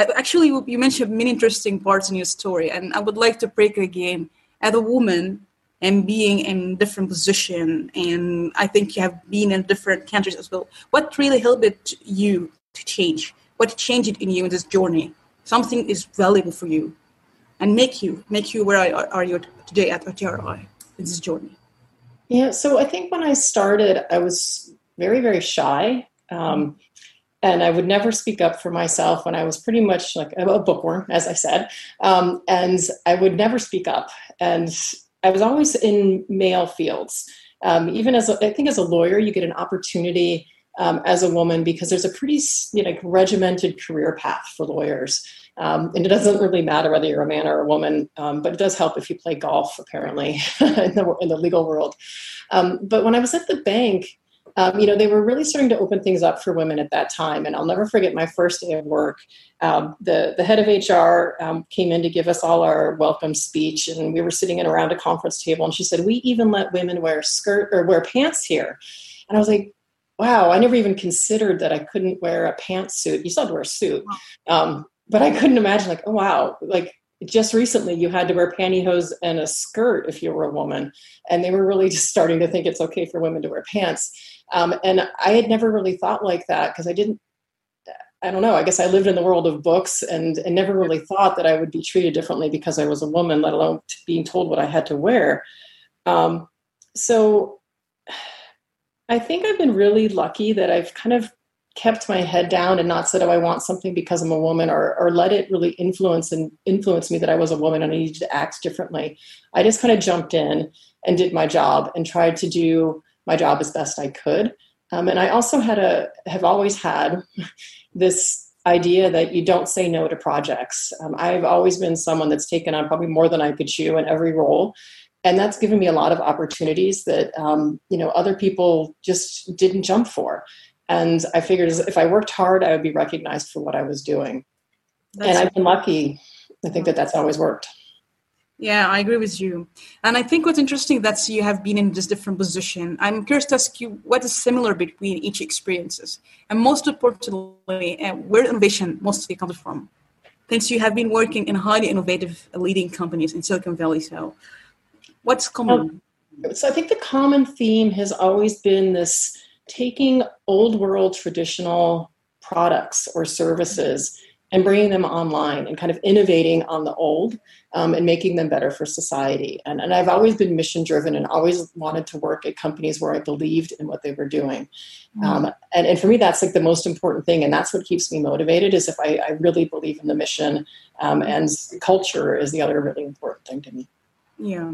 I, actually, you mentioned many interesting parts in your story, and I would like to break again. As a woman and being in different position, and I think you have been in different countries as well. What really helped you to change? What changed in you in this journey? Something is valuable for you, and make you make you where are, are you today at TRI in this journey? Yeah, so I think when I started, I was very very shy. Um, and I would never speak up for myself when I was pretty much like a bookworm, as I said. Um, and I would never speak up. And I was always in male fields. Um, even as a, I think as a lawyer, you get an opportunity um, as a woman because there's a pretty you know, regimented career path for lawyers. Um, and it doesn't really matter whether you're a man or a woman, um, but it does help if you play golf, apparently, in, the, in the legal world. Um, but when I was at the bank, um, you know, they were really starting to open things up for women at that time. And I'll never forget my first day of work. Um, the, the head of HR um, came in to give us all our welcome speech, and we were sitting in around a conference table, and she said, "We even let women wear skirt or wear pants here." And I was like, "Wow!" I never even considered that I couldn't wear a pantsuit. You still have to wear a suit, um, but I couldn't imagine like, "Oh wow!" Like just recently you had to wear pantyhose and a skirt if you were a woman and they were really just starting to think it's okay for women to wear pants um, and I had never really thought like that because I didn't, I don't know, I guess I lived in the world of books and, and never really thought that I would be treated differently because I was a woman, let alone being told what I had to wear. Um, so I think I've been really lucky that I've kind of kept my head down and not said, oh, I want something because I'm a woman or, or let it really influence and influence me that I was a woman and I needed to act differently. I just kind of jumped in and did my job and tried to do my job as best I could. Um, and I also had a have always had this idea that you don't say no to projects. Um, I've always been someone that's taken on probably more than I could chew in every role, and that's given me a lot of opportunities that um, you know other people just didn't jump for. And I figured if I worked hard, I would be recognized for what I was doing. That's and I've been lucky. I think that that's always worked. Yeah, I agree with you. And I think what's interesting that you have been in this different position. I'm curious to ask you what is similar between each experiences, and most importantly, uh, where innovation mostly comes from. Since you have been working in highly innovative, leading companies in Silicon Valley, so what's common? so I think the common theme has always been this taking old world traditional products or services and bringing them online and kind of innovating on the old um, and making them better for society. And, and I've always been mission driven and always wanted to work at companies where I believed in what they were doing. Mm-hmm. Um, and, and for me, that's like the most important thing. And that's what keeps me motivated is if I, I really believe in the mission um, and culture is the other really important thing to me. Yeah.